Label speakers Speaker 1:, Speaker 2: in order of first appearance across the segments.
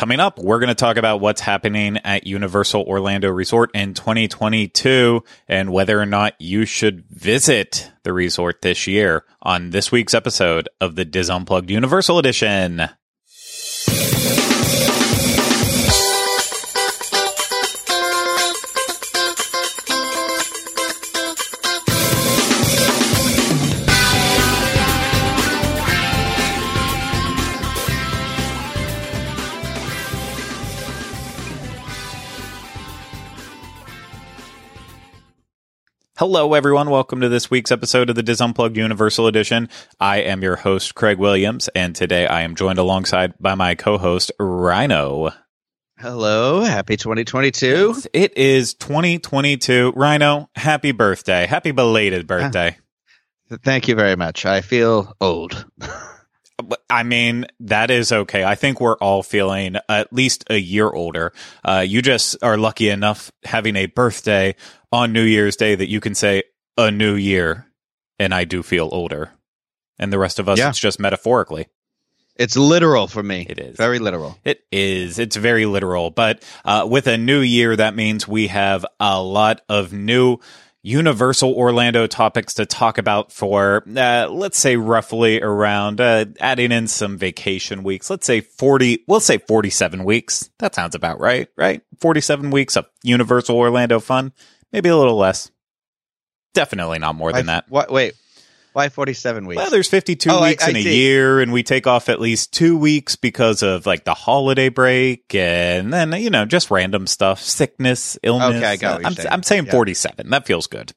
Speaker 1: Coming up, we're going to talk about what's happening at Universal Orlando Resort in 2022 and whether or not you should visit the resort this year on this week's episode of the Dis Unplugged Universal Edition. Hello, everyone. Welcome to this week's episode of the Dis Unplugged Universal Edition. I am your host, Craig Williams, and today I am joined alongside by my co-host, Ryno.
Speaker 2: Hello, happy 2022.
Speaker 1: It is 2022. Ryno, happy birthday. Happy belated birthday.
Speaker 2: Thank you very much. I feel old.
Speaker 1: I mean, that is okay. I think we're all feeling at least a year older. Uh, you just are lucky enough having a birthday on New Year's Day that you can say a new year, and I do feel older. And the rest of us,
Speaker 2: Yeah.
Speaker 1: it's just metaphorically.
Speaker 2: It's literal for me.
Speaker 1: It is.
Speaker 2: Very literal.
Speaker 1: It is. It's very literal. But uh, with a new year, that means we have a lot of new Universal Orlando topics to talk about for, uh, let's say, roughly around uh, adding in some vacation weeks. Let's say 40, we'll say 47 weeks. That sounds about right, right? 47 weeks of Universal Orlando fun. Maybe a little less. Definitely not more than that.
Speaker 2: What, wait, why 47 weeks?
Speaker 1: Well, there's 52
Speaker 2: Oh, I-
Speaker 1: weeks
Speaker 2: I
Speaker 1: in a
Speaker 2: see.
Speaker 1: year, and we take off at least two weeks because of like the holiday break, and then you know just random stuff, sickness, illness.
Speaker 2: Okay, I got
Speaker 1: I'm,
Speaker 2: saying.
Speaker 1: I'm saying
Speaker 2: Yeah.
Speaker 1: 47. That feels good.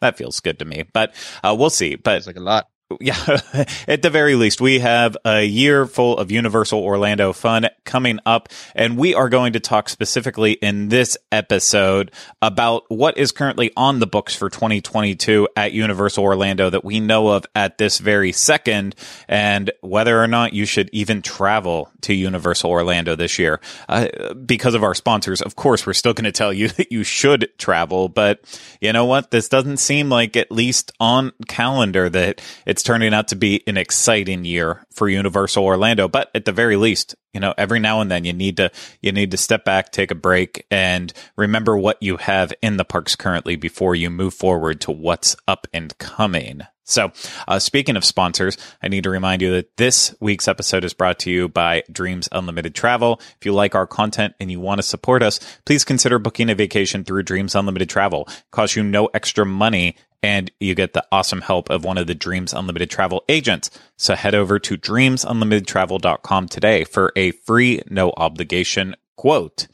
Speaker 1: That feels good to me, but uh, we'll see. But
Speaker 2: It's like a lot.
Speaker 1: Yeah, at the very least, we have a year full of Universal Orlando fun coming up, and we are going to talk specifically in this episode about what is currently on the books for 2022 at Universal Orlando that we know of at this very second, and whether or not you should even travel to Universal Orlando this year. Uh, because of our sponsors, of course, we're still going to tell you that you should travel, but you know what? This doesn't seem like, at least on calendar, that it's turning out to be an exciting year for Universal Orlando. But at the very least, you know, every now and then you need to you need to step back, take a break, and remember what you have in the parks currently before you move forward to what's up and coming. So, uh, speaking of sponsors, I need to remind you that this week's episode is brought to you by Dreams Unlimited Travel. If you like our content and you want to support us, please consider booking a vacation through Dreams Unlimited Travel. It costs you no extra money and you get the awesome help of one of the Dreams Unlimited Travel agents. So head over to dreamsunlimitedtravel.com today for a free, no obligation quote.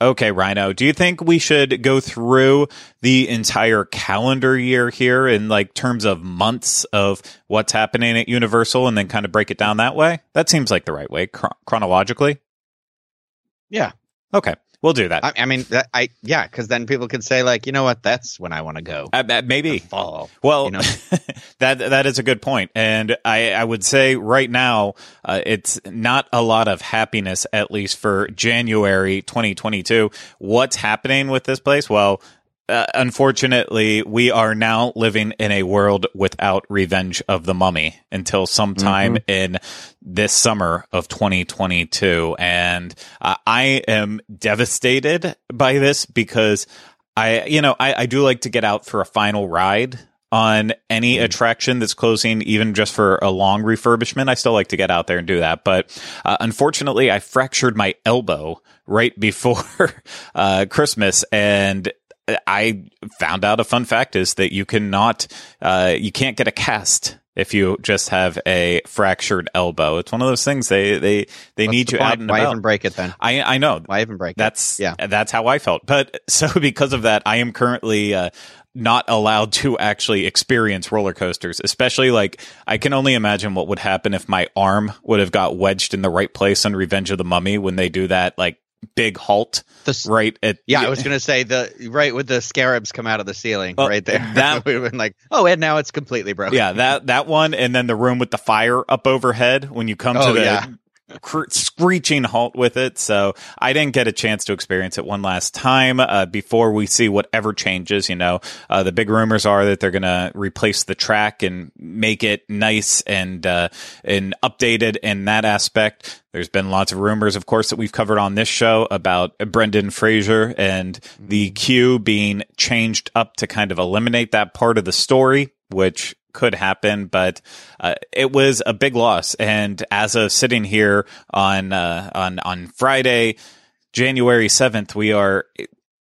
Speaker 1: Okay, Ryno, do you think we should go through the entire calendar year here in like terms of months of what's happening at Universal and then kind of break it down that way? That seems like the right way chron- chronologically.
Speaker 2: Yeah.
Speaker 1: Okay, we'll do that.
Speaker 2: I, I mean, that, I yeah, because then people can say like, you know what? That's when I want to go.
Speaker 1: Uh, maybe.
Speaker 2: Fall.
Speaker 1: Well,
Speaker 2: you know?
Speaker 1: that that is a good point. point, and I I would say right now uh, it's not a lot of happiness, at least for January 2022. What's happening with this place? Well. Uh, unfortunately, we are now living in a world without Revenge of the Mummy until sometime in this summer of 2022. And uh, I am devastated by this because I, you know, I, I do like to get out for a final ride on any attraction that's closing, even just for a long refurbishment. I still like to get out there and do that. But uh, unfortunately, I fractured my elbow right before uh, Christmas and I found out a fun fact is that you cannot, uh, you can't get a cast if you just have a fractured elbow. It's one of those things they they they
Speaker 2: What's
Speaker 1: need
Speaker 2: the
Speaker 1: you
Speaker 2: point?
Speaker 1: out and
Speaker 2: Why
Speaker 1: about.
Speaker 2: even break it then?
Speaker 1: I I know
Speaker 2: Why even break
Speaker 1: that's
Speaker 2: it? Yeah.
Speaker 1: that's how I felt. But so because of that, I am currently uh, not allowed to actually experience roller coasters. Especially like I can only imagine what would happen if my arm would have got wedged in the right place on Revenge of the Mummy when they do that like big halt
Speaker 2: The
Speaker 1: right at
Speaker 2: Yeah, I was gonna say the right with the scarabs come out of the ceiling right there.
Speaker 1: that-
Speaker 2: we've been like, oh, and now it's completely broken.
Speaker 1: yeah that that one and then the room with the fire up overhead when you come to
Speaker 2: Oh,
Speaker 1: the
Speaker 2: yeah.
Speaker 1: Cr- screeching halt with it. So I didn't get a chance to experience it one last time uh, before we see whatever changes. You know, uh, the big rumors are that they're going to replace the track and make it nice and uh, and updated in that aspect. There's been lots of rumors, of course, that we've covered on this show about Brendan Fraser and the queue being changed up to kind of eliminate that part of the story, which could happen, but uh, it was a big loss. And as of sitting here on uh, on on Friday, January seventh, we are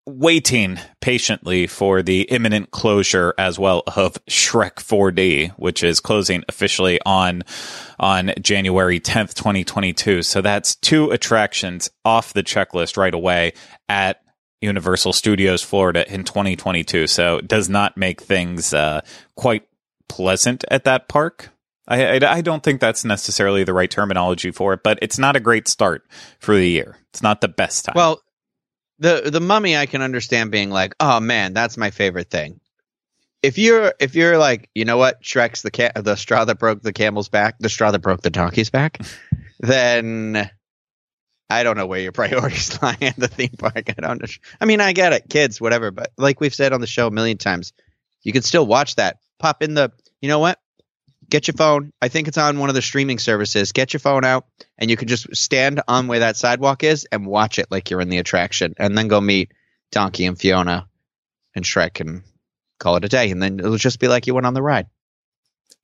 Speaker 1: waiting patiently for the imminent closure as well of Shrek 4D, which is closing officially on on January 10th, 2022. So that's two attractions off the checklist right away at Universal Studios Florida in 2022. So it does not make things uh, quite pleasant at that park. I, I, I, don't think that's necessarily the right terminology for it, but it's not a great start for the year. It's not the best time.
Speaker 2: Well, the the mummy I can understand being like, oh man, that's my favorite thing. If you're if you're like, you know what, Shrek's the ca- the straw that broke the camel's back, the straw that broke the donkey's back, then I don't know where your priorities lie at the theme park. I don't. Know. I mean, I get it, kids, whatever, but like we've said on the show a million times, you can still watch that. Pop in the. You know what? get your phone. I think it's on one of the streaming services. Get your phone out, and you can just stand on where that sidewalk is and watch it like you're in the attraction, and then go meet Donkey and Fiona and Shrek and call it a day. And then it'll just be like you went on the ride.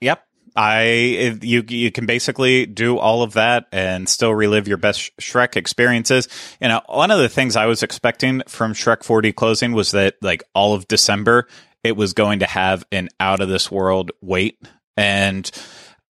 Speaker 1: Yep. I you you can basically do all of that and still relive your best Shrek experiences. You uh, know, one of the things I was expecting from Shrek 4D closing was that like all of December it was going to have an out of this world wait. And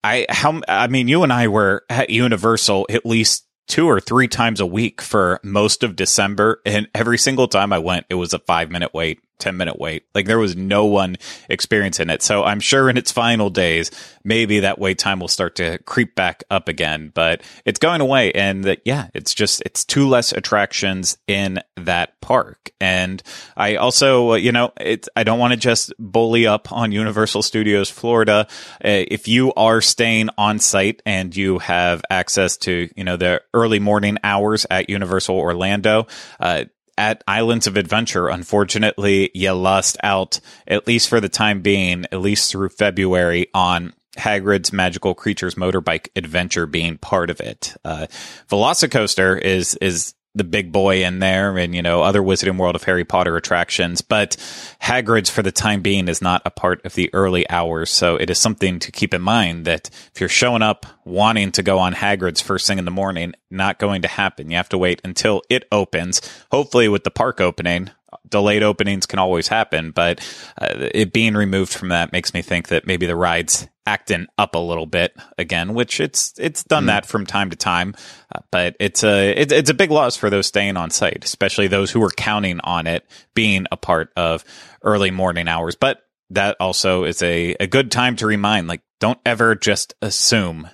Speaker 1: I how I mean you and I were at Universal at least two or three times a week for most of December. And every single time I went it was a 5 minute wait 10 minute wait. Like there was no one experiencing it. So I'm sure in its final days, maybe that wait time will start to creep back up again, but it's going away. And that, yeah, it's just, it's two less attractions in that park. And I also, you know, it's, I don't want to just bully up on Universal Studios Florida. Uh, if you are staying on site and you have access to, you know, the early morning hours at Universal Orlando, uh, at Islands of Adventure, unfortunately, you lost out, at least for the time being, at least through February, on Hagrid's Magical Creatures Motorbike Adventure being part of it. Uh, Velocicoaster is is the big boy in there and, you know, other Wizarding World of Harry Potter attractions. But Hagrid's for the time being is not a part of the early hours. So it is something to keep in mind that if you're showing up wanting to go on Hagrid's first thing in the morning, not going to happen. You have to wait until it opens. Hopefully with the park opening, delayed openings can always happen, but uh, it being removed from that makes me think that maybe the rides acting up a little bit again, which it's it's done mm. that from time to time, uh, but it's a it, it's a big loss for those staying on site, especially those who were counting on it being a part of early morning hours. But that also is a a good time to remind, like, don't ever just assume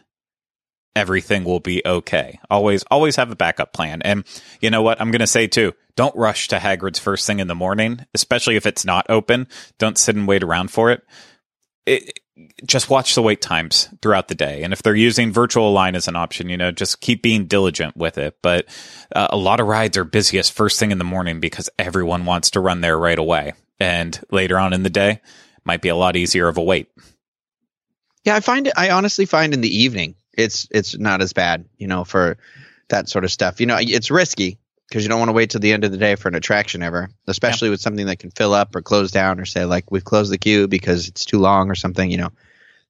Speaker 1: everything will be okay. Always always have a backup plan. And you know what I'm going to say too. Don't rush to Hagrid's first thing in the morning, especially if it's not open. Don't sit and wait around for it. It, just watch the wait times throughout the day. And if they're using virtual line as an option, you know, just keep being diligent with it. But uh, a lot of rides are busiest first thing in the morning because everyone wants to run there right away. And later on in the day, might be a lot easier of a wait.
Speaker 2: Yeah, I find it. I honestly find in the evening, it's it's not as bad, you know, for that sort of stuff. You know, it's risky because you don't want to wait till the end of the day for an attraction ever, especially with something that can fill up or close down or say like we've closed the queue because it's too long or something, you know.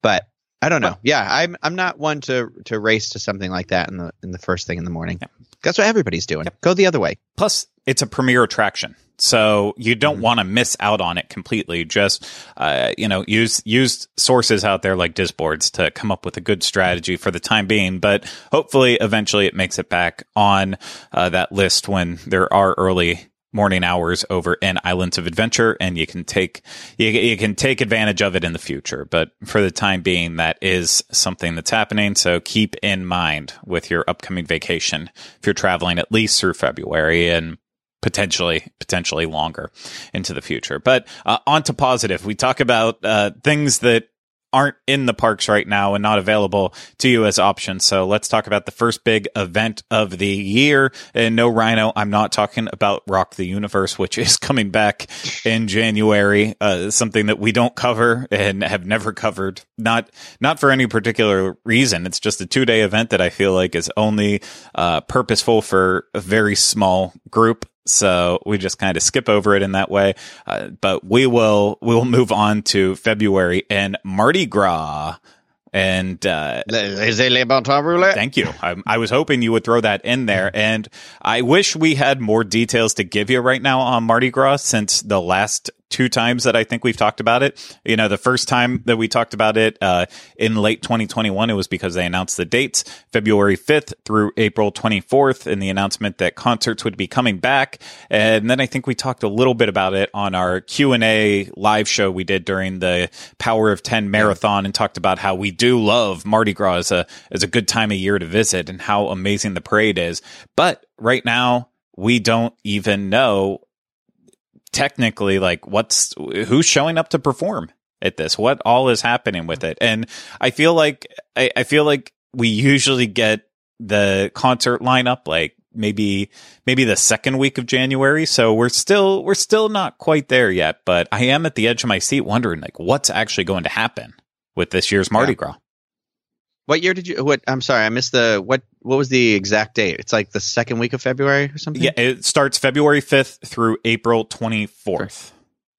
Speaker 2: But I don't know. Yeah, I'm I'm not one to to race to something like that in the in the first thing in the morning. That's what everybody's doing. Go the other way.
Speaker 1: Plus, it's a premier attraction. So you don't mm-hmm. want to miss out on it completely. Just uh, you know, use use sources out there like Disboards to come up with a good strategy for the time being. But hopefully, eventually, it makes it back on uh, that list when there are early morning hours over in Islands of Adventure, and you can take you, you can take advantage of it in the future. But for the time being, that is something that's happening. So keep in mind with your upcoming vacation if you're traveling at least through February and potentially potentially longer into the future. But uh, on to positive, we talk about uh, things that aren't in the parks right now and not available to you as options. So let's talk about the first big event of the year. And no Ryno, I'm not talking about Rock the Universe, which is coming back in January. Uh, something that we don't cover and have never covered. Not not for any particular reason. It's just a two day event that I feel like is only uh, purposeful for a very small group so we just kind of skip over it in that way. Uh, but we will we will move on to February and Mardi Gras. And uh, thank you. I, I, was hoping you would throw that in there, and I wish we had more details to give you right now on Mardi Gras since the last two times that I think we've talked about it. You know, the first time that we talked about it uh, in late 2021, it was because they announced the dates February 5th through April 24th, and the announcement that concerts would be coming back. And then I think we talked a little bit about it on our Q and A live show we did during the Power of Ten marathon, and talked about how we do love Mardi Gras as a as a good time of year to visit, and how amazing the parade is. But right now. We don't even know technically like what's who's showing up to perform at this? What all is happening with it? And i feel like I, I, feel like we usually get the concert lineup like maybe maybe the second week of january. So we're still we're still not quite there yet but i am at the edge of my seat wondering like what's actually going to happen with this year's mardi yeah. gras
Speaker 2: what year did you? What? I'm sorry, I missed the what. What was the exact date? It's like the second week of February or something.
Speaker 1: Yeah, it starts February 5th through April 24th.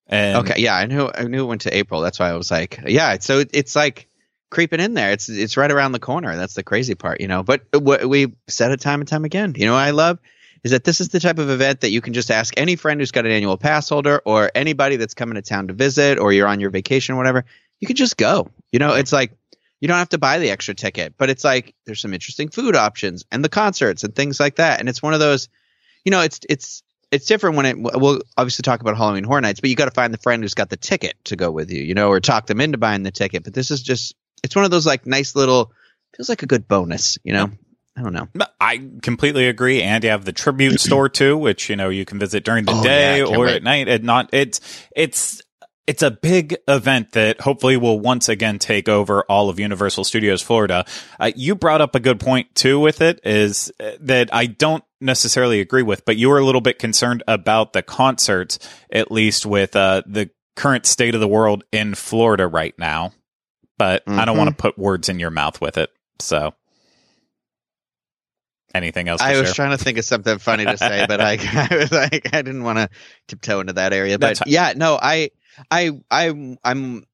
Speaker 2: And okay, yeah, I knew I knew it went to April. That's why I was like, yeah. So it, it's like creeping in there. It's it's right around the corner. That's the crazy part, you know. But what we said it time and time again. You know, what I love is that this is the type of event that you can just ask any friend who's got an annual pass holder or anybody that's coming to town to visit or you're on your vacation or whatever. You can just go. You know, it's like you don't have to buy the extra ticket, but it's like there's some interesting food options and the concerts and things like that. And it's one of those, you know, it's it's it's different when it. We'll obviously talk about Halloween Horror Nights, but you got to find the friend who's got the ticket to go with you, you know, or talk them into buying the ticket. But this is just it's one of those like nice little feels like a good bonus, you know. I don't know.
Speaker 1: I completely agree. And you have the tribute store too, which you know you can visit during the oh, day yeah, or wait. at night. And not it's it's it's a big event that hopefully will once again take over all of Universal Studios Florida. Uh, you brought up a good point too with it is uh, that I don't necessarily agree with, but you were a little bit concerned about the concerts, at least with uh, the current state of the world in Florida right now. But mm-hmm. I don't want to mm-hmm. put words in your mouth with it. So anything else?
Speaker 2: I
Speaker 1: share?
Speaker 2: was trying to think of something funny to say, but I, I was like, I didn't want to tiptoe into that area. But yeah, no, I, I I I'm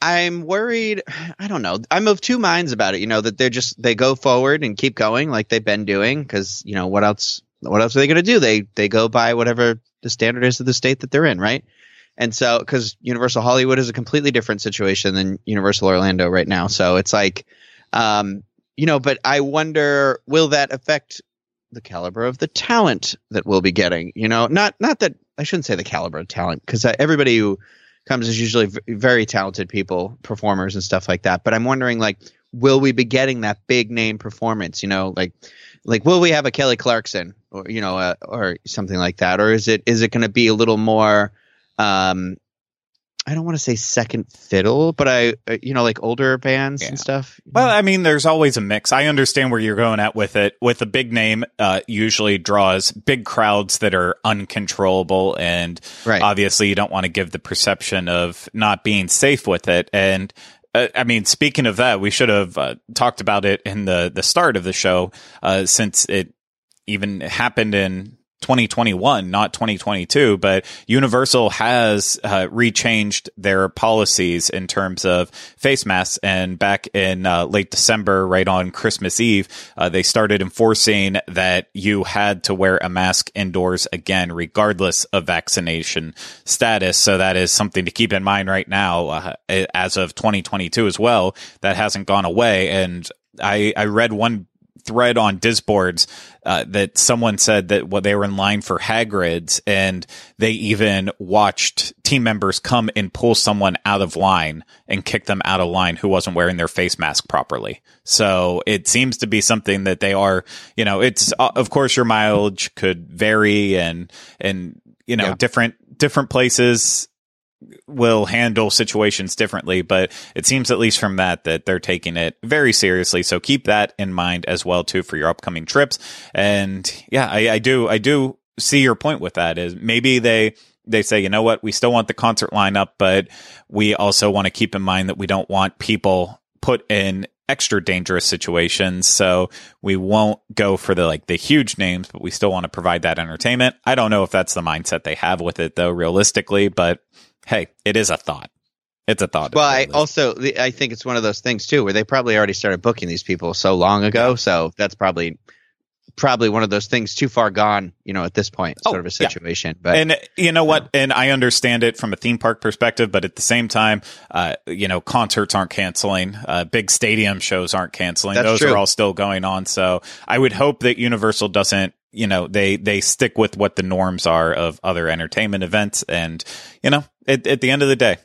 Speaker 2: I'm worried. I don't know. I'm of two minds about it. You know that they're just they go forward and keep going like they've been doing because you know what else what else are they going to do? They they go by whatever the standard is of the state that they're in, right? And so because Universal Hollywood is a completely different situation than Universal Orlando right now, so it's like, um, you know. But I wonder will that affect the caliber of the talent that we'll be getting? You know, not not that I shouldn't say the caliber of talent because uh, everybody who comes is usually v- very talented people, performers and stuff like that. But I'm wondering, like, will we be getting that big name performance? You know, like, like will we have a Kelly Clarkson or you know, uh, or something like that, or is it is it going to be a little more um, I don't want to say second fiddle, but I, uh, you know, like older bands yeah. and stuff.
Speaker 1: Well, I mean, there's always a mix. I understand where you're going at with it. With a big name, uh, usually draws big crowds that are uncontrollable, and right. obviously, you don't want to give the perception of not being safe with it. And uh, I mean, speaking of that, we should have uh, talked about it in the the start of the show, uh, since it even happened in 2021, not 2022, but Universal has uh, rechanged their policies in terms of face masks. And back in uh, late December, right on Christmas Eve, uh, they started enforcing that you had to wear a mask indoors again, regardless of vaccination status. So that is something to keep in mind right now, uh, as of 2022 as well. That hasn't gone away. And I, I read one thread on Disboards uh, that someone said that well, they were in line for Hagrid's and they even watched team members come and pull someone out of line and kick them out of line who wasn't wearing their face mask properly. So it seems to be something that they are, you know, it's uh, of course your mileage could vary and and you know yeah. different different places will handle situations differently, but it seems at least from that that they're taking it very seriously. So keep that in mind as well too for your upcoming trips. And yeah, I, I do I do see your point with that is maybe they they say, you know what, we still want the concert lineup, but we also want to keep in mind that we don't want people put in extra dangerous situations. So we won't go for the like the huge names, but we still want to provide that entertainment. I don't know if that's the mindset they have with it though, realistically, but hey, it is a thought. It's a thought.
Speaker 2: Well, I also I think it's one of those things too where they probably already started booking these people so long ago, so that's probably probably one of those things too far gone, you know, at this point, sort oh, of a situation. Yeah. But
Speaker 1: and you know what? And I understand it from a theme park perspective, but at the same time, uh, you know, concerts aren't canceling, uh, big stadium shows aren't canceling;
Speaker 2: That's
Speaker 1: those
Speaker 2: true.
Speaker 1: are all still going on. So I would hope that Universal doesn't. You know, they they stick with what the norms are of other entertainment events, and you know, at, at the end of the day,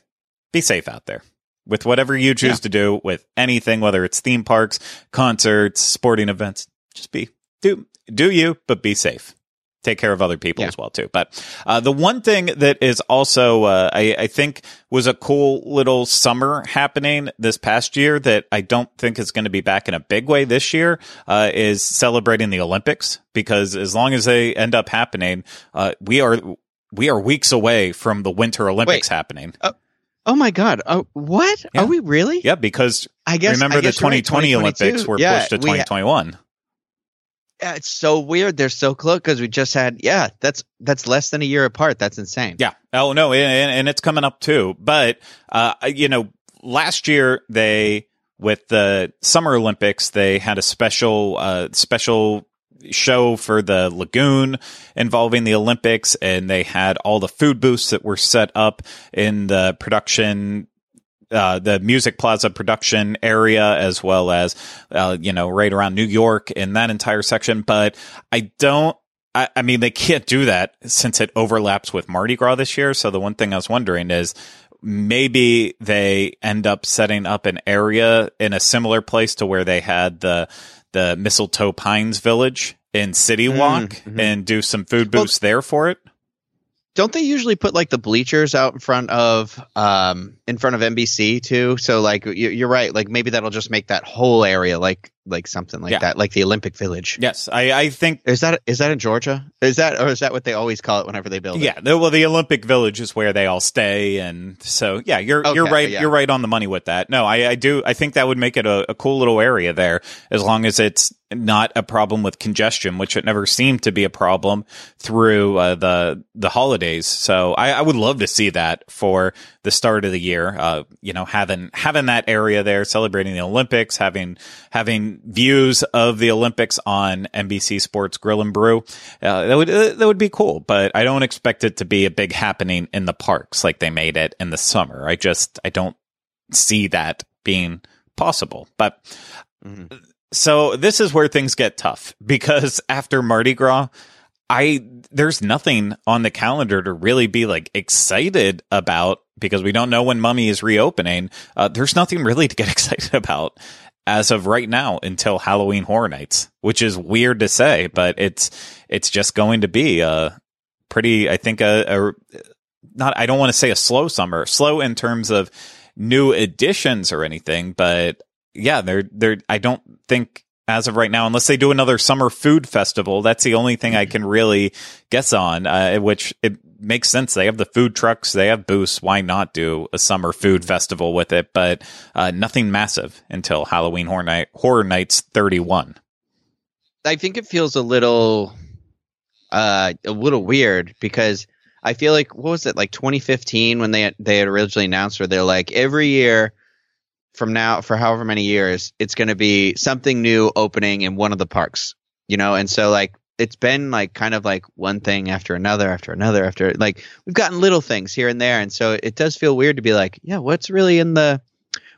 Speaker 1: be safe out there with whatever you choose yeah. to do with anything, whether it's theme parks, concerts, sporting events. Just be do do you, but be safe. Take care of other people yeah. as well too. But uh, the one thing that is also, uh, I, I, think, was a cool little summer happening this past year that I don't think is going to be back in a big way this year uh, is celebrating the Olympics because as long as they end up happening, uh, we are we are weeks away from the Winter Olympics
Speaker 2: Wait.
Speaker 1: happening.
Speaker 2: Uh, Oh my God! Uh, what yeah. are we really?
Speaker 1: Yeah, because I guess remember I guess the 2020 right, Olympics were yeah, pushed to 2021.
Speaker 2: Yeah, it's so weird. They're so close because we just had yeah. That's that's less than a year apart. That's insane.
Speaker 1: Yeah. Oh no, and, and it's coming up too. But uh, you know, last year they with the Summer Olympics they had a special uh special show for the lagoon involving the Olympics, and they had all the food booths that were set up in the production uh, the Music Plaza production area, as well as, uh, you know, right around New York in that entire section. But I don't, I, I, mean, they can't do that since it overlaps with Mardi Gras this year. So the one thing I was wondering is maybe they end up setting up an area in a similar place to where they had the, the Mistletoe Pines Village in City mm, Walk mm-hmm. and do some food booths well, there for it
Speaker 2: don't they usually put like the bleachers out in front of um in front of NBC too? So like you're right, like maybe that'll just make that whole area like like something like yeah. that, like the Olympic Village.
Speaker 1: Yes, I, I think
Speaker 2: is that is that in Georgia? Is that or is that what they always call it whenever they build
Speaker 1: yeah? Well, the Olympic Village is where they all stay, and so yeah, you're okay, you're right, yeah. you're right on the money with that. No, I, I do, I think that would make it a, a cool little area there, as long as it's not a problem with congestion, which it never seemed to be a problem through uh, the the holidays. So I, I, would love to see that for the start of the year. Uh, you know, having having that area there, celebrating the Olympics, having having views of the Olympics on NBC Sports Grill and Brew. Uh, that would uh, that would be cool, but I don't expect it to be a big happening in the parks like they made it in the summer. I just I don't see that being possible. But mm-hmm. so this is where things get tough because after Mardi Gras. I there's nothing on the calendar to really be like excited about because we don't know when Mummy is reopening. Uh, there's nothing really to get excited about as of right now until Halloween Horror Nights, which is weird to say, but it's it's just going to be a pretty, I think, a, a not. I don't want to say a slow summer, slow in terms of new additions or anything, but yeah, they're they're. I don't think as of right now, unless they do another summer food festival. That's the only thing I can really guess on, uh, which it makes sense. They have the food trucks, they have booths. Why not do a summer food festival with it? But uh, nothing massive until Halloween Horror, Night, Horror Nights 31.
Speaker 2: I think it feels a little, uh, a little weird because I feel like what was it like 2015 when they they had originally announced where they're like every year from now for however many years, it's going to be something new opening in one of the parks, you know? And so like it's been like kind of like one thing after another after another after like we've gotten little things here and there and so it does feel weird to be like, yeah, what's really in the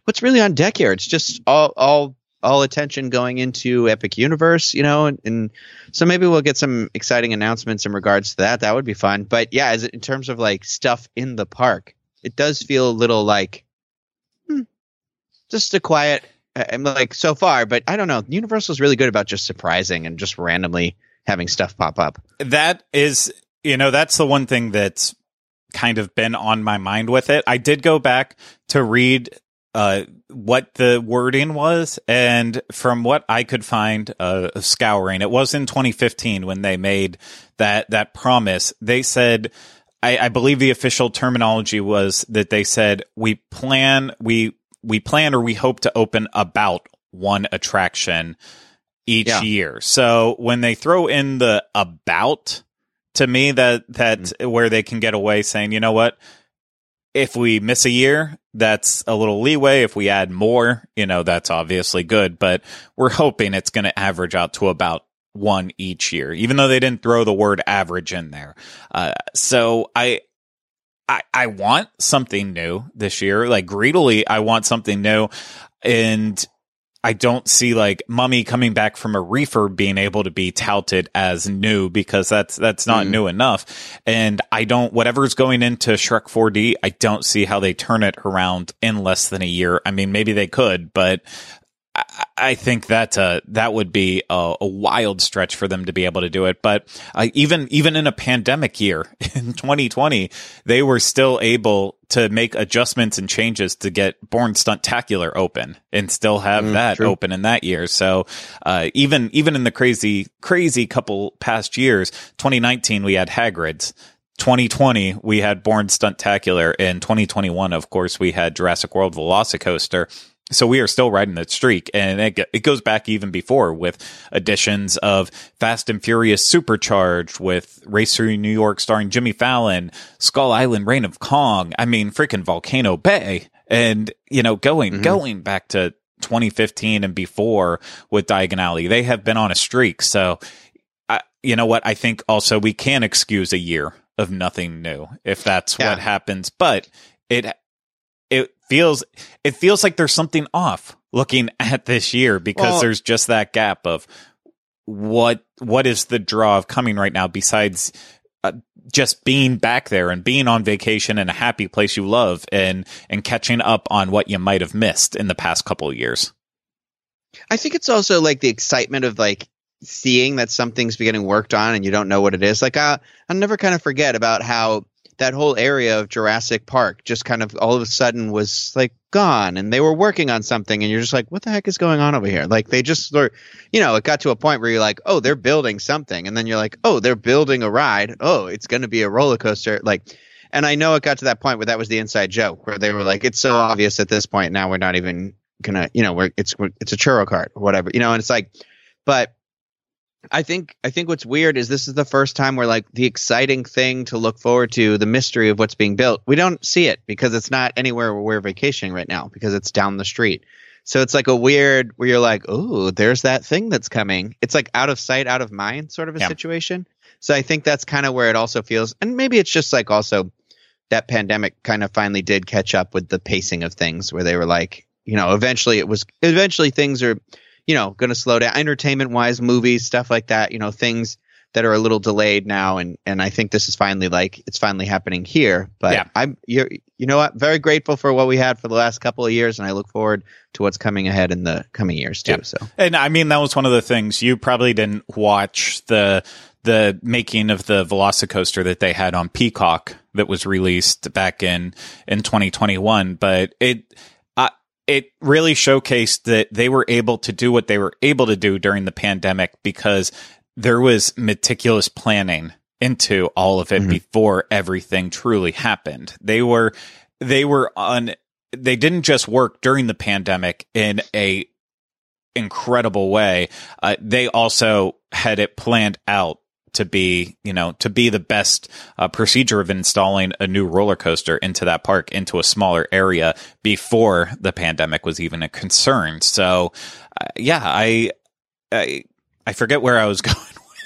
Speaker 2: what's really on deck here? It's just all all all attention going into Epic Universe, you know, and, and, so maybe we'll get some exciting announcements in regards to that. That would be fun. But yeah, as in terms of like stuff in the park, it does feel a little like hmm, just a quiet. I'm like so far, but I don't know. Universal's really good about just surprising and just randomly having stuff pop up.
Speaker 1: That is, you know, that's the one thing that's kind of been on my mind with it. I did go back to read uh, what the wording was, and from what I could find, uh, scouring, it was in 2015 when they made that that promise. They said, I, I believe the official terminology was that they said we plan we we plan or we hope to open about one attraction each
Speaker 2: Yeah.
Speaker 1: year. So when they throw in the about to me that that
Speaker 2: Mm-hmm.
Speaker 1: where they can get away saying, you know what, if we miss a year, that's a little leeway. If we add more, you know, that's obviously good, but we're hoping it's going to average out to about one each year, even though they didn't throw the word average in there. Uh, so I, I, I want something new this year. Like greedily, I want something new. And I don't see like Mummy coming back from a reefer being able to be touted as new because that's that's not
Speaker 2: Mm.
Speaker 1: new enough. And I don't whatever's going into Shrek 4D, I don't see how they turn it around in less than a year. I mean, maybe they could, but I, I think that uh, that would be a, a wild stretch for them to be able to do it. But uh, even even in a pandemic year in 2020, they were still able to make adjustments and changes to get Bourne Stuntacular open and still have
Speaker 2: Mm,
Speaker 1: that
Speaker 2: true.
Speaker 1: open in that year. So uh, even even in the crazy crazy couple past years, 2019 we had Hagrid's. 2020 we had Bourne Stuntacular. In 2021, of course, we had Jurassic World Velocicoaster. So we are still riding that streak, and it, it goes back even before with additions of Fast and Furious Supercharged, with Race Through New York starring Jimmy Fallon, Skull Island, Reign of Kong. I mean, freaking Volcano Bay, and you know, going
Speaker 2: Mhm.
Speaker 1: going back to 2015 and before with Diagon Alley, they have been on a streak. So, I, you know what? I think also we can excuse a year of nothing new if that's
Speaker 2: Yeah.
Speaker 1: what happens, but it feels it feels like there's something off looking at this year because
Speaker 2: Well-
Speaker 1: there's just that gap of what what is the draw of coming right now besides uh, just being back there and being on vacation in a happy place you love and and catching up on what you might have missed in the past couple of years.
Speaker 2: I think it's also like the excitement of like seeing that something's getting worked on and you don't know what it is. Like I, I'll never kind of forget about how that whole area of Jurassic Park just kind of all of a sudden was like gone and they were working on something and you're just like, what the heck is going on over here? Like they just were, you know, it got to a point where you're like, oh, they're building something. And then you're like, oh, they're building a ride. Oh, it's going to be a roller coaster. Like, and I know it got to that point where that was the inside joke where they were like, it's so obvious at this point now we're not even gonna, you know, we're it's it's a churro cart or whatever, you know, and it's like, but I think I think what's weird is this is the first time where like the exciting thing to look forward to, the mystery of what's being built, we don't see it because it's not anywhere where we're vacationing right now because it's down the street. So it's like a weird where you're like, oh, there's that thing that's coming. It's like out of sight, out of mind sort of a
Speaker 1: Yeah.
Speaker 2: situation. So I think that's kind of where it also feels, and maybe it's just like also that pandemic kind of finally did catch up with the pacing of things where they were like, you know, eventually it was eventually things are, you know, going to slow down entertainment wise, movies, stuff like that, you know, things that are a little delayed now and and I think this is finally like it's finally happening here, but
Speaker 1: Yeah.
Speaker 2: I'm you're you know what, very grateful for what we had for the last couple of years and I look forward to what's coming ahead in the coming years too.
Speaker 1: Yeah.
Speaker 2: So
Speaker 1: And I mean, that was one of the things you probably didn't watch the the making of the Velocicoaster that they had on Peacock that was released back in in 2021, but it it really showcased that they were able to do what they were able to do during the pandemic because there was meticulous planning into all of it
Speaker 2: Mhm.
Speaker 1: before everything truly happened. They were they were on they didn't just work during the pandemic in a incredible way. Uh, they also had it planned out to be, you know, to be the best uh, procedure of installing a new roller coaster into that park into a smaller area before the pandemic was even a concern. So, uh, yeah, I, I, I forget where I was going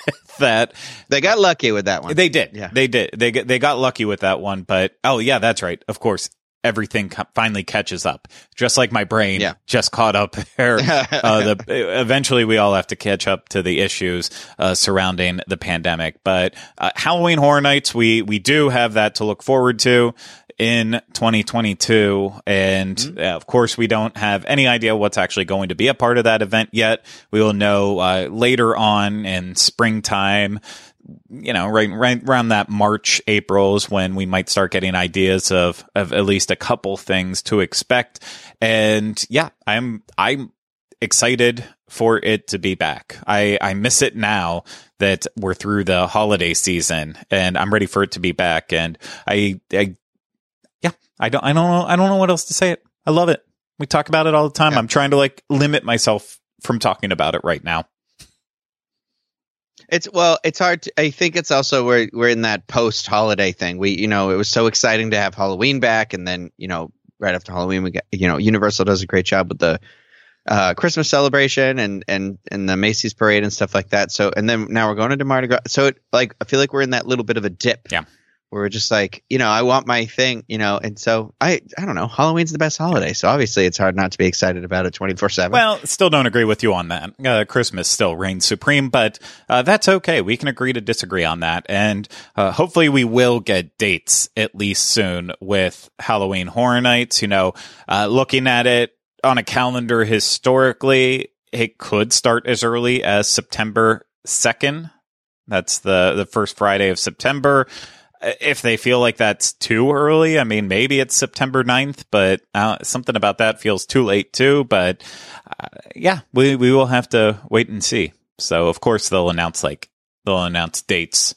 Speaker 1: with that.
Speaker 2: they got lucky with that one.
Speaker 1: They did.
Speaker 2: Yeah.
Speaker 1: They did. They they got lucky with that one, but oh yeah, that's right. Of course, everything co- finally catches up. Just like my brain
Speaker 2: Yeah.
Speaker 1: just caught up there. uh, the eventually we all have to catch up to the issues uh, surrounding the pandemic. But uh, Halloween Horror Nights, we we do have that to look forward to. in 2022. And mm-hmm. uh, of course, we don't have any idea what's actually going to be a part of that event yet. We will know uh, later on in springtime you know, right, right around that March, April is when we might start getting ideas of, of at least a couple things to expect. And yeah, I'm, I'm excited for it to be back. I, I miss it now that we're through the holiday season and I'm ready for it to be back. And I, I, yeah, I don't, I don't know. I don't know what else to say it. I love it. We talk about it all the time. Yeah. I'm trying to like limit myself from talking about it right now.
Speaker 2: It's well, it's hard. To, I think it's also we're we're in that post holiday thing. We you know it was so exciting to have Halloween back, and then you know right after Halloween we got you know Universal does a great job with the uh, Christmas celebration and and and the Macy's parade and stuff like that. So and then now we're going into Mardi Gras. So it, like I feel like we're in that little bit of a dip.
Speaker 1: Yeah
Speaker 2: where we're just like, you know, I want my thing, you know, and so I, I don't know, Halloween's the best holiday, so obviously it's hard not to be excited about it twenty four seven.
Speaker 1: Well, still don't agree with you on that. Uh, Christmas still reigns supreme, but uh, that's okay. We can agree to disagree on that, and uh, hopefully we will get dates at least soon with Halloween Horror Nights. You know, uh, looking at it on a calendar historically, it could start as early as September second. That's the the first Friday of September if they feel like that's too early, I mean, maybe it's September 9th, but uh, something about that feels too late too. But uh, yeah, we, we will have to wait and see. So of course they'll announce like, they'll announce dates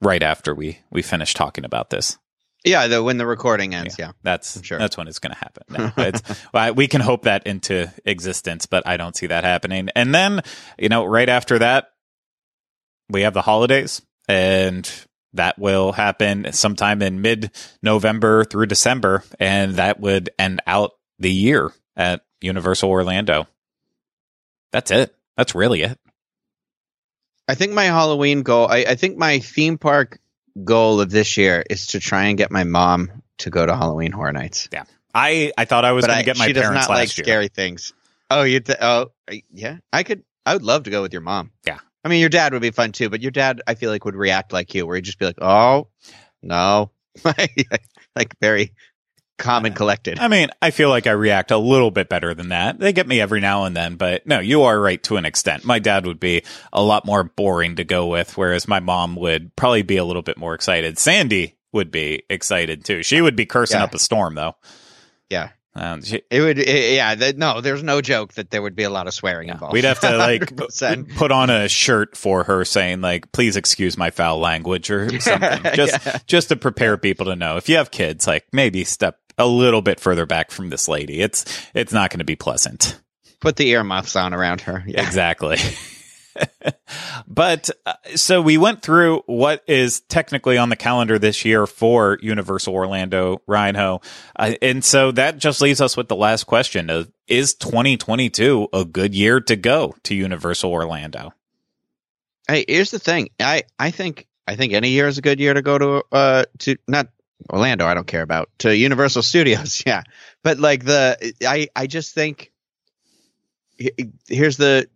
Speaker 1: right after we, we finish talking about this.
Speaker 2: Yeah, the, when the recording ends. Yeah, yeah.
Speaker 1: that's sure. that's when it's going to happen. No, well, we can hope that into existence, but I don't see that happening. And then, you know, right after that, we have the holidays, and that will happen sometime in mid November through December, and that would end out the year at Universal Orlando. That's it. That's really it.
Speaker 2: I think my Halloween goal, I, I think my theme park goal of this year is to try and get my mom to go to Halloween Horror Nights.
Speaker 1: Yeah. I, I thought I was going to get my
Speaker 2: she
Speaker 1: parents
Speaker 2: does not
Speaker 1: like
Speaker 2: year. scary things. Oh, you? Th- oh, yeah. I could. I would love to go with your mom.
Speaker 1: Yeah,
Speaker 2: I mean, your dad would be fun too, but your dad, I feel like, would react like you, where he'd just be like, "Oh, no," like very calm and collected.
Speaker 1: I mean, I feel like I react a little bit better than that. They get me every now and then, but no, you are right to an extent. My dad would be a lot more boring to go with, whereas my mom would probably be a little bit more excited. Sandy would be excited too. She would be cursing yeah. up a storm though.
Speaker 2: Yeah. Um, she, it would, it, yeah. The, no, there's no joke that there would be a lot of swearing yeah, involved.
Speaker 1: We'd have to like put on a shirt for her saying like, "Please excuse my foul language" or something, just yeah. just to prepare people to know. If you have kids, like maybe step a little bit further back from this lady. It's it's not going to be pleasant.
Speaker 2: Put the earmuffs on around her.
Speaker 1: Yeah. Exactly. but uh, so we went through what is technically on the calendar this year for Universal Orlando Ryno. Uh, and so that just leaves us with the last question of is 2022 a good year to go to Universal Orlando?
Speaker 2: Hey, here's the thing. I, I think I think any year is a good year to go to uh to not Orlando, I don't care about to Universal Studios, yeah. But like the I I just think here's the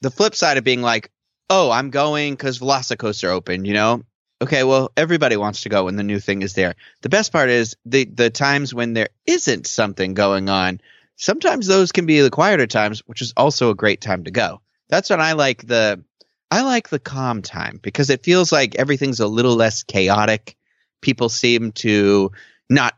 Speaker 2: the flip side of being like, oh, I'm going because Velocicoaster opened, you know? Okay, well, everybody wants to go when the new thing is there. The best part is the the times when there isn't something going on. Sometimes those can be the quieter times, which is also a great time to go. That's when I like the I like the calm time because it feels like everything's a little less chaotic. People seem to not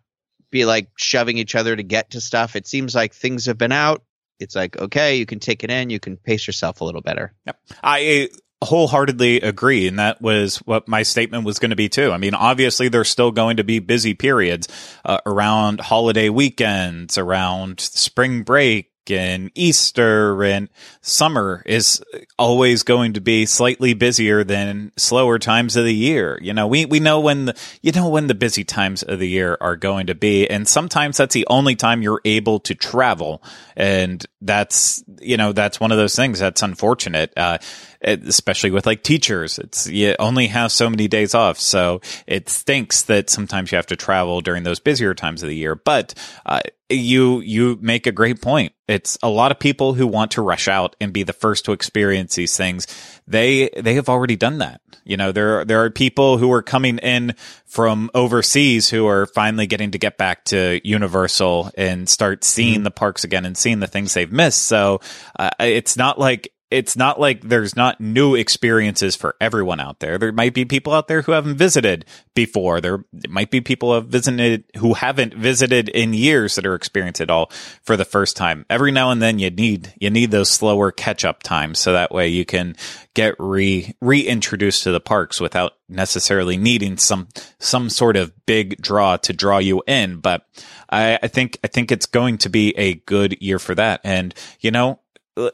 Speaker 2: be like shoving each other to get to stuff. It seems like things have been out it's like okay, you can take it in, you can pace yourself a little better.
Speaker 1: Yep. I wholeheartedly agree and that was what my statement was going to be too i mean obviously there's still going to be busy periods uh, around holiday weekends around spring break and Easter and summer is always going to be slightly busier than slower times of the year. You know, we, we know when the, you know, when the busy times of the year are going to be. And sometimes that's the only time you're able to travel. And that's, you know, that's one of those things that's unfortunate. Uh, especially with like teachers. It's you only have so many days off, so it stinks that sometimes you have to travel during those busier times of the year. But uh, you you make a great point. It's a lot of people who want to rush out and be the first to experience these things. They they have already done that. You know, there there are people who are coming in from overseas who are finally getting to get back to Universal and start seeing mm-hmm. the parks again and seeing the things they've missed. So uh, it's not like it's not like there's not new experiences for everyone out there. There might be people out there who haven't visited before. There might be people who have visited who haven't visited in years that are experiencing it all for the first time. Every now and then you need you need those slower catch up times so that way you can get re reintroduced to the parks without necessarily needing some some sort of big draw to draw you in. But I, I think I think it's going to be a good year for that. And you know,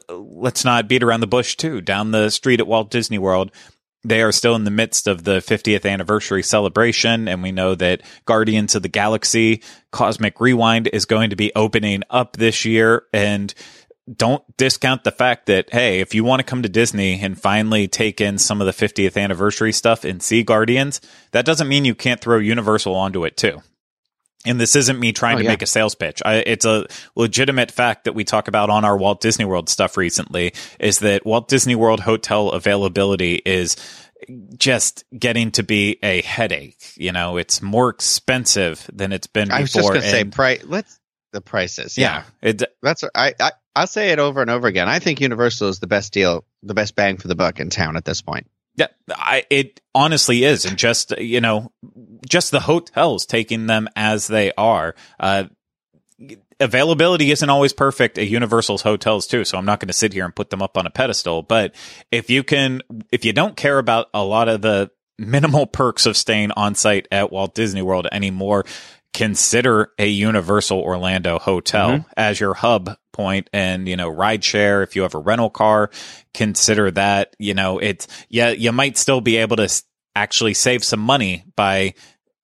Speaker 1: let's not beat around the bush too. Down the street at Walt Disney World, they are still in the midst of the 50th anniversary celebration, and we know that Guardians of the Galaxy Cosmic Rewind is going to be opening up this year. And don't discount the fact that, hey, if you want to come to Disney and finally take in some of the 50th anniversary stuff and see Guardians, that doesn't mean you can't throw Universal onto it too and this isn't me trying oh, to yeah. make a sales pitch. I, it's a legitimate fact that we talk about on our Walt Disney World stuff recently is that Walt Disney World hotel availability is just getting to be a headache. You know, it's more expensive than it's been before. I was just
Speaker 2: going to say, price. Let's the prices. Yeah, yeah it, that's I, I I'll say it over and over again. I think Universal is the best deal, the best bang for the buck in town at this point.
Speaker 1: Yeah, I, it honestly is, and just you know, just the hotels taking them as they are. Uh, availability isn't always perfect at Universal's hotels too, so I'm not going to sit here and put them up on a pedestal. But if you can, if you don't care about a lot of the minimal perks of staying on site at Walt Disney World anymore, consider a Universal Orlando hotel mm-hmm. as your hub point and, you know, ride share. If you have a rental car, consider that, you know, it's, yeah, you might still be able to actually save some money by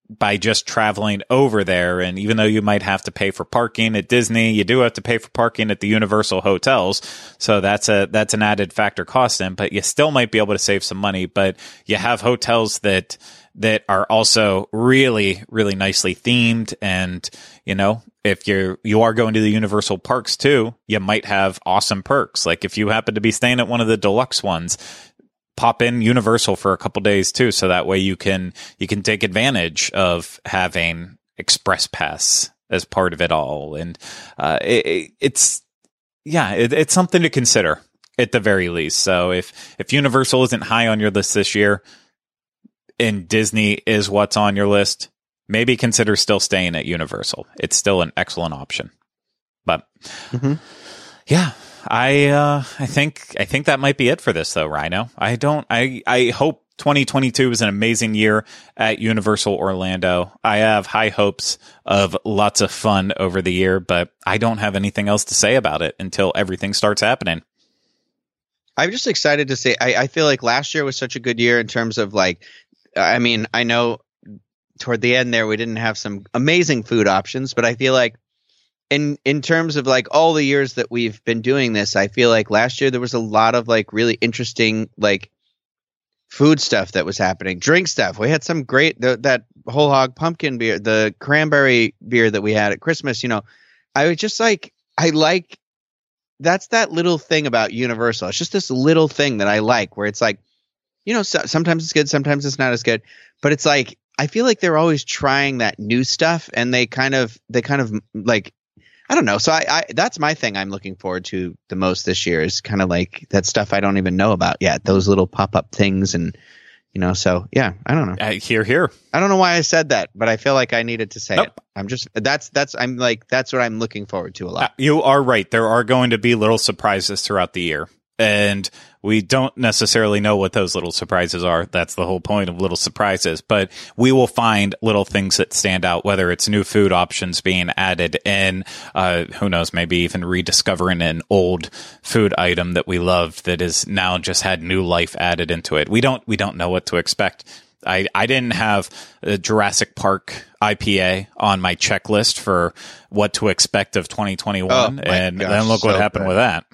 Speaker 1: by just traveling over there. And even though you might have to pay for parking at Disney, you do have to pay for parking at the Universal hotels. So that's a, that's an added factor cost in, but you still might be able to save some money, but you have hotels that, that are also really, really nicely themed. And, you know, if you're, you are going to the Universal parks too, you might have awesome perks. Like if you happen to be staying at one of the deluxe ones, pop in Universal for a couple days too. So that way you can, you can take advantage of having express pass as part of it all. And, uh, it, it's, yeah, it, it's something to consider at the very least. So if, if Universal isn't high on your list this year, and Disney is what's on your list, maybe consider still staying at Universal. It's still an excellent option. But mm-hmm. yeah, I uh, I think I think that might be it for this though, Ryno. I don't I I hope 2022 is an amazing year at Universal Orlando. I have high hopes of lots of fun over the year, but I don't have anything else to say about it until everything starts happening.
Speaker 2: I'm just excited to say I, I feel like last year was such a good year in terms of like I mean, I know toward the end there we didn't have some amazing food options, but I feel like in in terms of like all the years that we've been doing this, I feel like last year there was a lot of like really interesting like food stuff that was happening, drink stuff. We had some great the, that whole hog pumpkin beer, the cranberry beer that we had at Christmas. You know, I was just like I like that's that little thing about Universal. It's just this little thing that I like where it's like you know, so, sometimes it's good, sometimes it's not as good. But it's like I feel like they're always trying that new stuff, and they kind of they kind of like I don't know. So I, I that's my thing. I'm looking forward to the most this year is kind of like that stuff I don't even know about yet. Those little pop up things and. You know, so yeah, I don't know.
Speaker 1: Uh, here, here.
Speaker 2: I don't know why I said that, but I feel like I needed to say nope. it. I'm just that's that's I'm like that's what I'm looking forward to a lot. Uh,
Speaker 1: you are right. There are going to be little surprises throughout the year, and we don't necessarily know what those little surprises are. That's the whole point of little surprises, but we will find little things that stand out, whether it's new food options being added in, uh, who knows, maybe even rediscovering an old food item that we loved that is now just had new life added into it. We don't, we don't know what to expect. I, I didn't have a Jurassic Park IPA on my checklist for what to expect of 2021. Oh, and God, then look so what happened good. with that.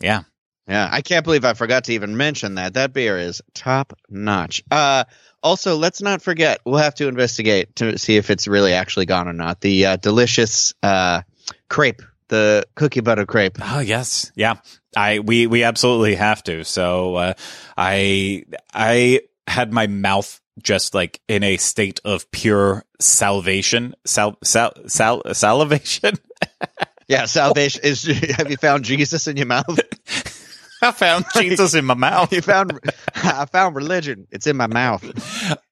Speaker 1: Yeah.
Speaker 2: Yeah, I can't believe I forgot to even mention that. That beer is top notch. Uh, also, let's not forget, we'll have to investigate to see if it's really actually gone or not. The uh, delicious uh, crepe, the cookie butter crepe.
Speaker 1: Oh yes, yeah. I we we absolutely have to. So uh, I I had my mouth just like in a state of pure salvation, sal sal, sal salivation.
Speaker 2: yeah, salvation is. Have you found Jesus in your mouth?
Speaker 1: I found Jesus in my mouth.
Speaker 2: you found I found religion. It's in my mouth.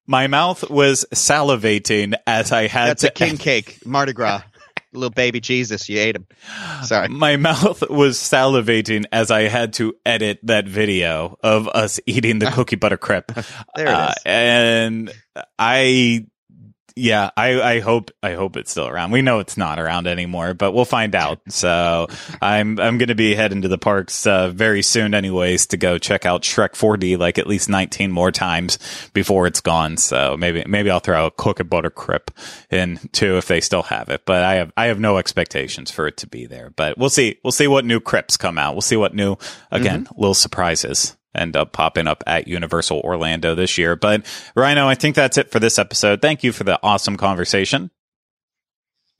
Speaker 1: My mouth was salivating as I had
Speaker 2: That's
Speaker 1: to
Speaker 2: a king cake, Mardi Gras. Little baby Jesus, you ate him. Sorry.
Speaker 1: My mouth was salivating as I had to edit that video of us eating the cookie butter crepe.
Speaker 2: There it is.
Speaker 1: Uh, and I yeah, I, I hope I hope it's still around. We know it's not around anymore, but we'll find out. So I'm I'm going to be heading to the parks uh, very soon, anyways, to go check out Shrek 4D like at least 19 more times before it's gone. So maybe maybe I'll throw a cookie butter crepe in too if they still have it. But I have I have no expectations for it to be there. But we'll see we'll see what new crepes come out. We'll see what new again little surprises end up popping up at Universal Orlando this year. But Ryno, I think that's it for this episode. Thank you for the awesome conversation.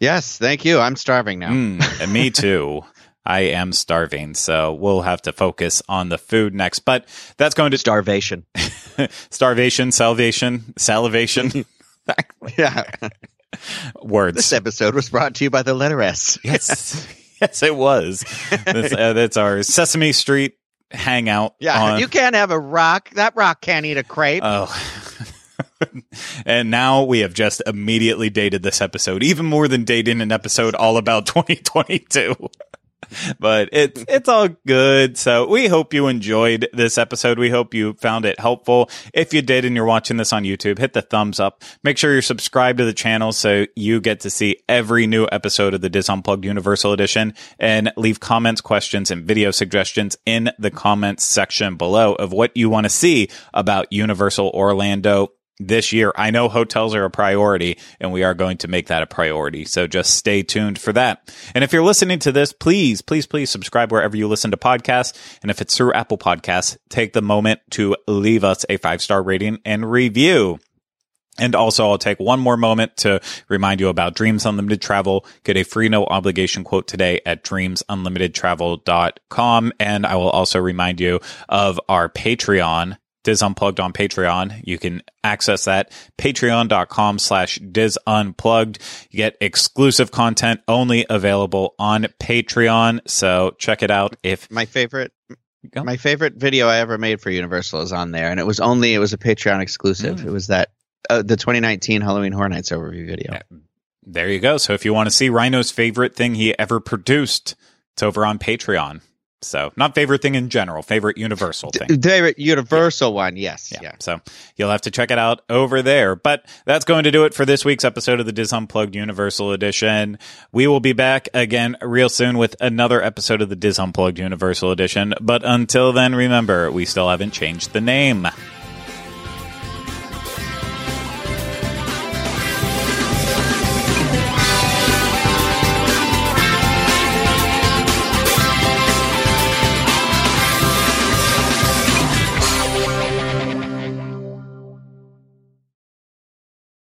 Speaker 2: Yes, thank you. I'm starving now.
Speaker 1: Mm, and me too. I am starving, so we'll have to focus on the food next. But that's going to
Speaker 2: Starvation.
Speaker 1: starvation, salvation, salivation.
Speaker 2: Yeah.
Speaker 1: Words.
Speaker 2: This episode was brought to you by the letter S.
Speaker 1: yes, yes, it was. That's, uh, that's our Sesame Street hangout.
Speaker 2: Yeah,
Speaker 1: on-
Speaker 2: you can't have a rock. That rock can't eat a crepe.
Speaker 1: Oh. and now we have just immediately dated this episode, even more than dating an episode all about 2022. but it's it's all good. So we hope you enjoyed this episode. We hope you found it helpful. If you did and you're watching this on YouTube, hit the thumbs up. Make sure you're subscribed to the channel so you get to see every new episode of the DIS Unplugged Universal Edition and leave comments, questions, and video suggestions in the comments section below of what you want to see about Universal Orlando this year. I know hotels are a priority and we are going to make that a priority. So just stay tuned for that. And if you're listening to this, please, please, please subscribe wherever you listen to podcasts. And if it's through Apple Podcasts, take the moment to leave us a five star rating and review. And also, I'll take one more moment to remind you about Dreams Unlimited Travel. Get a free no obligation quote today at dreamsunlimitedtravel.com. And I will also remind you of our Patreon. DIS Unplugged on Patreon. You can access that patreon.com slash DIS Unplugged. You get exclusive content only available on Patreon. So check it out if
Speaker 2: my favorite my favorite video I ever made for Universal is on there, and it was only it was a Patreon exclusive.
Speaker 1: Mm.
Speaker 2: It was that uh, the 2019 Halloween Horror Nights overview video.
Speaker 1: there you go. So if you want to see Ryno's favorite thing he ever produced, it's over on Patreon. So not favorite thing in general, favorite universal thing.
Speaker 2: Favorite Universal one, yes, yeah.
Speaker 1: Yeah. So you'll have to check it out over there. But that's going to do it for this week's episode of the DIS Unplugged Universal Edition. We will be back again real soon with another episode of the DIS Unplugged Universal Edition. But until then, remember, we still haven't changed the name.